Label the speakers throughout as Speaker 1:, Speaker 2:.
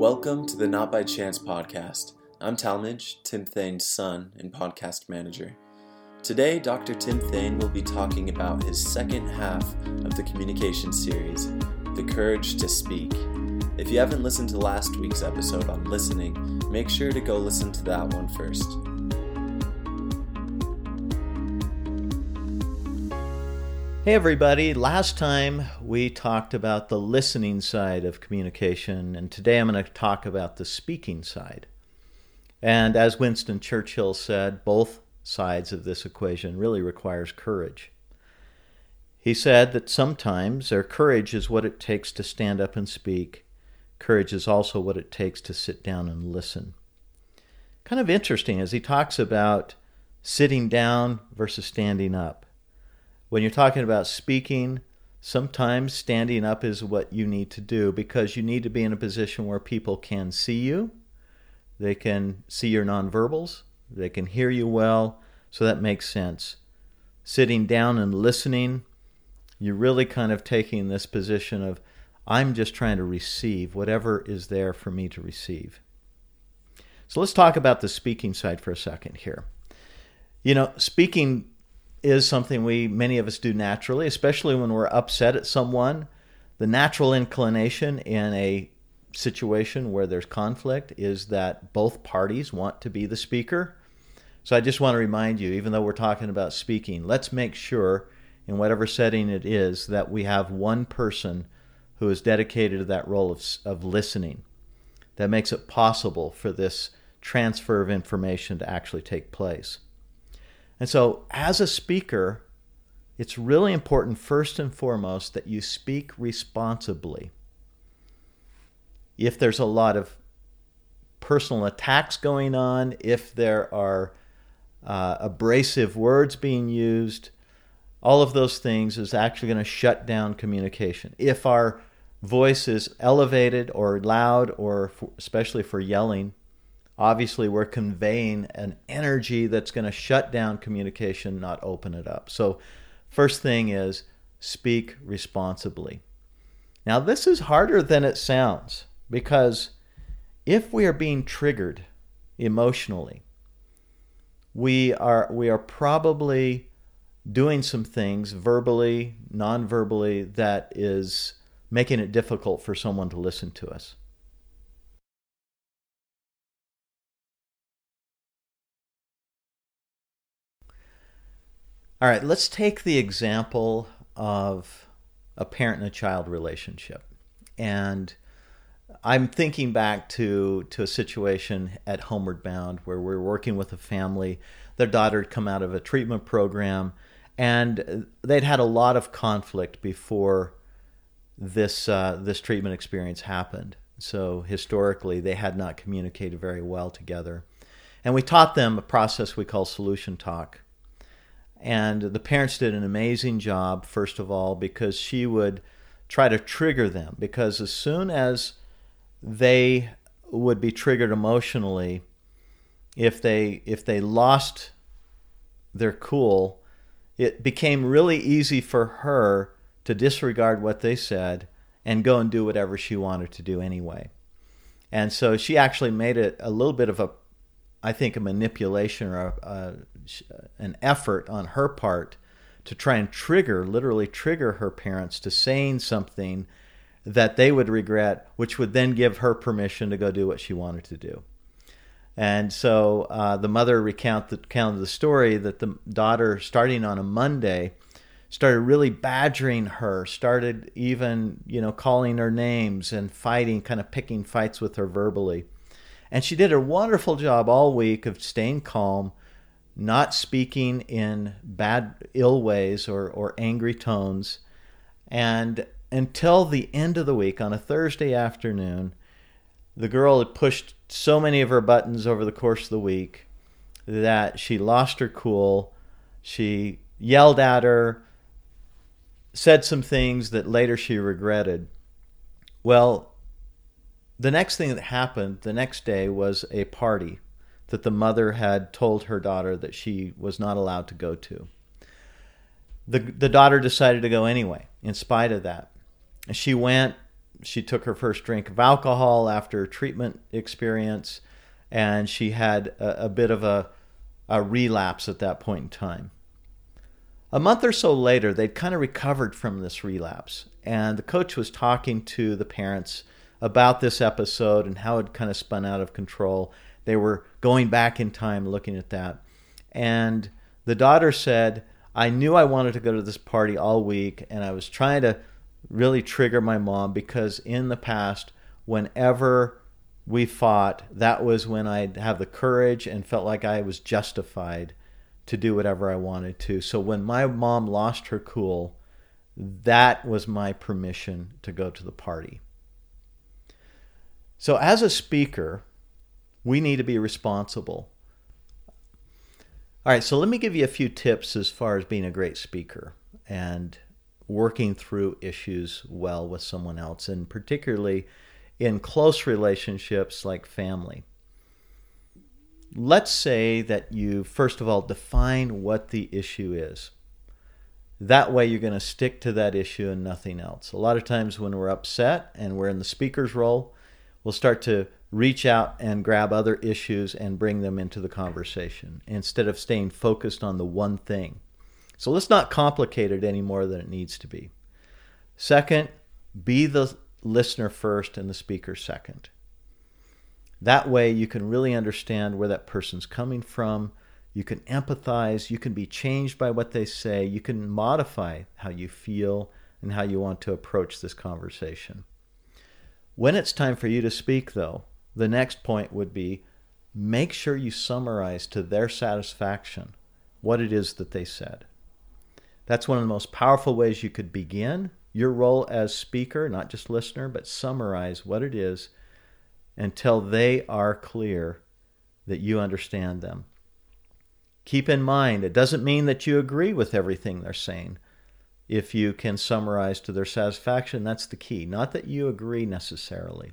Speaker 1: Welcome to the Not by Chance podcast. I'm Talmage, Tim Thayne's son and podcast manager. Today, Dr. Tim Thayne will be talking about his second half of the communication series, The Courage to Speak. If you haven't listened to last week's episode on listening, make sure to go listen to that one first.
Speaker 2: Hey, everybody. Last time we talked about the listening side of communication, and today I'm going to talk about the speaking side. And as Winston Churchill said, both sides of this equation really requires courage. He said that sometimes our courage is what it takes to stand up and speak. Courage is also what it takes to sit down and listen. Kind of interesting as he talks about sitting down versus standing up when you're talking about speaking, sometimes standing up is what you need to do because you need to be in a position where people can see you, they can see your nonverbals, they can hear you well, so that makes sense. Sitting down and listening, you're really kind of taking this position of, I'm just trying to receive whatever is there for me to receive. So let's talk about the speaking side for a second here. You know, speaking is something we many of us do naturally, especially when we're upset at someone. The natural inclination in a situation where there's conflict is that both parties want to be the speaker. So I just want to remind you, even though we're talking about speaking, let's make sure in whatever setting it is that we have one person who is dedicated to that role of, of listening. That makes it possible for this transfer of information to actually take place. And so, as a speaker, it's really important, first and foremost, that you speak responsibly. If there's a lot of personal attacks going on, if there are uh, abrasive words being used, all of those things is actually going to shut down communication. If our voice is elevated or loud, or for, especially for yelling, obviously we're conveying an energy that's going to shut down communication, not open it up. So, first thing is speak responsibly. Now, this is harder than it sounds because if we are being triggered emotionally, we are we are probably doing some things verbally, non-verbally that is making it difficult for someone to listen to us. All right, let's take the example of a parent and a child relationship. And I'm thinking back to, to a situation at Homeward Bound where we're working with a family. Their daughter had come out of a treatment program, and they'd had a lot of conflict before this uh, this treatment experience happened. So historically, they had not communicated very well together, and we taught them a process we call solution talk and the parents did an amazing job, first of all, because she would try to trigger them. Because as soon as they would be triggered emotionally, if they if they lost their cool, it became really easy for her to disregard what they said and go and do whatever she wanted to do anyway. And so she actually made it a little bit of a, I think, a manipulation or a, an effort on her part to try and trigger, literally trigger her parents to saying something that they would regret, which would then give her permission to go do what she wanted to do. And so uh, the mother recount the, recounted the story that the daughter, starting on a Monday, started really badgering her, started even, you know, calling her names and fighting, kind of picking fights with her verbally. And she did a wonderful job all week of staying calm, not speaking in bad, ill ways or, or angry tones. And until the end of the week, on a Thursday afternoon, the girl had pushed so many of her buttons over the course of the week that she lost her cool. She yelled at her, said some things that later she regretted. Well, the next thing that happened the next day was a party that the mother had told her daughter that she was not allowed to go to. The, the daughter decided to go anyway, in spite of that. She went, she took her first drink of alcohol after treatment experience, and she had a, a bit of a, a relapse at that point in time. A month or so later, they'd kind of recovered from this relapse, and the coach was talking to the parents about this episode and how it kind of spun out of control. They were going back in time looking at that. And the daughter said, I knew I wanted to go to this party all week, and I was trying to really trigger my mom because in the past, whenever we fought, that was when I'd have the courage and felt like I was justified to do whatever I wanted to. So when my mom lost her cool, that was my permission to go to the party. So as a speaker, we need to be responsible. All right, so let me give you a few tips as far as being a great speaker and working through issues well with someone else, and particularly in close relationships like family. Let's say that you, first of all, define what the issue is. That way, you're going to stick to that issue and nothing else. A lot of times, when we're upset and we're in the speaker's role, we'll start to reach out and grab other issues and bring them into the conversation instead of staying focused on the one thing. So let's not complicate it any more than it needs to be. Second, be the listener first and the speaker second. That way, you can really understand where that person's coming from. You can empathize. You can be changed by what they say. You can modify how you feel and how you want to approach this conversation. When it's time for you to speak, though, the next point would be make sure you summarize to their satisfaction what it is that they said. That's one of the most powerful ways you could begin your role as speaker, not just listener, but summarize what it is until they are clear that you understand them. Keep in mind, it doesn't mean that you agree with everything they're saying. If you can summarize to their satisfaction, that's the key. Not that you agree necessarily.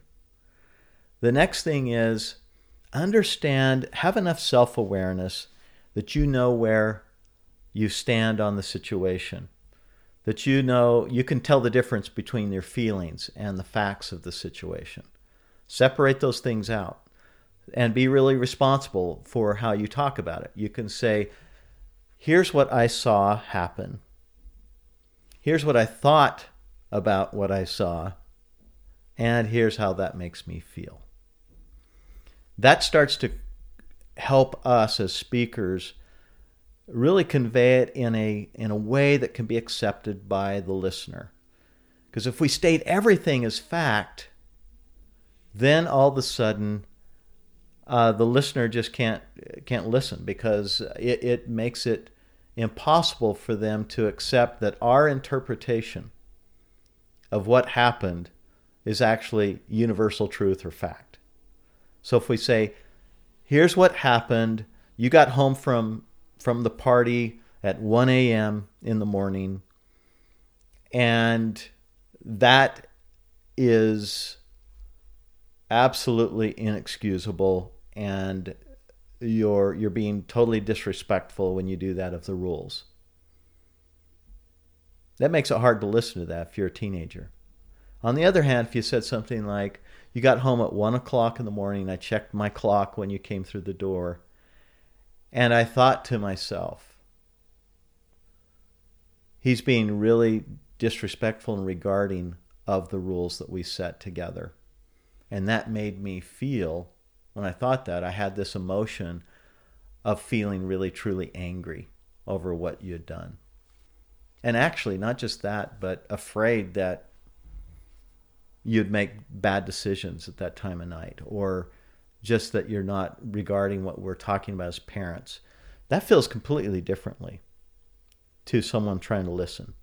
Speaker 2: The next thing is understand, have enough self awareness that you know where you stand on the situation, that you know you can tell the difference between your feelings and the facts of the situation. Separate those things out and be really responsible for how you talk about it. You can say, Here's what I saw happen. Here's what I thought about what I saw. And here's how that makes me feel. That starts to help us as speakers really convey it in a in a way that can be accepted by the listener. Because if we state everything as fact, then all of a sudden uh, the listener just can't can't listen because it, it makes it impossible for them to accept that our interpretation of what happened is actually universal truth or fact. So if we say, "Here's what happened," you got home from from the party at 1 a.m. in the morning. And that is absolutely inexcusable and you're you're being totally disrespectful when you do that of the rules. That makes it hard to listen to that if you're a teenager. On the other hand, if you said something like, You got home at one o'clock in the morning, I checked my clock when you came through the door, and I thought to myself, he's being really disrespectful and regarding of the rules that we set together. And that made me feel, when I thought that, I had this emotion of feeling really, truly angry over what you had done. And actually, not just that, but afraid that you'd make bad decisions at that time of night or just that you're not regarding what we're talking about as parents. That feels completely differently to someone trying to listen.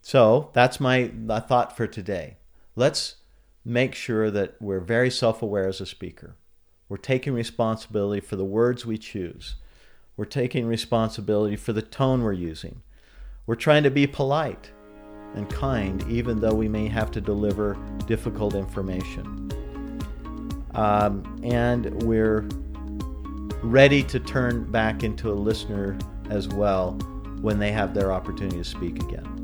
Speaker 2: So that's my, thought for today. Let's make sure that we're very self aware as a speaker. We're taking responsibility for the words we choose. We're taking responsibility for the tone we're using. We're trying to be polite and kind, even though we may have to deliver difficult information. Um, and we're ready to turn back into a listener as well when they have their opportunity to speak again.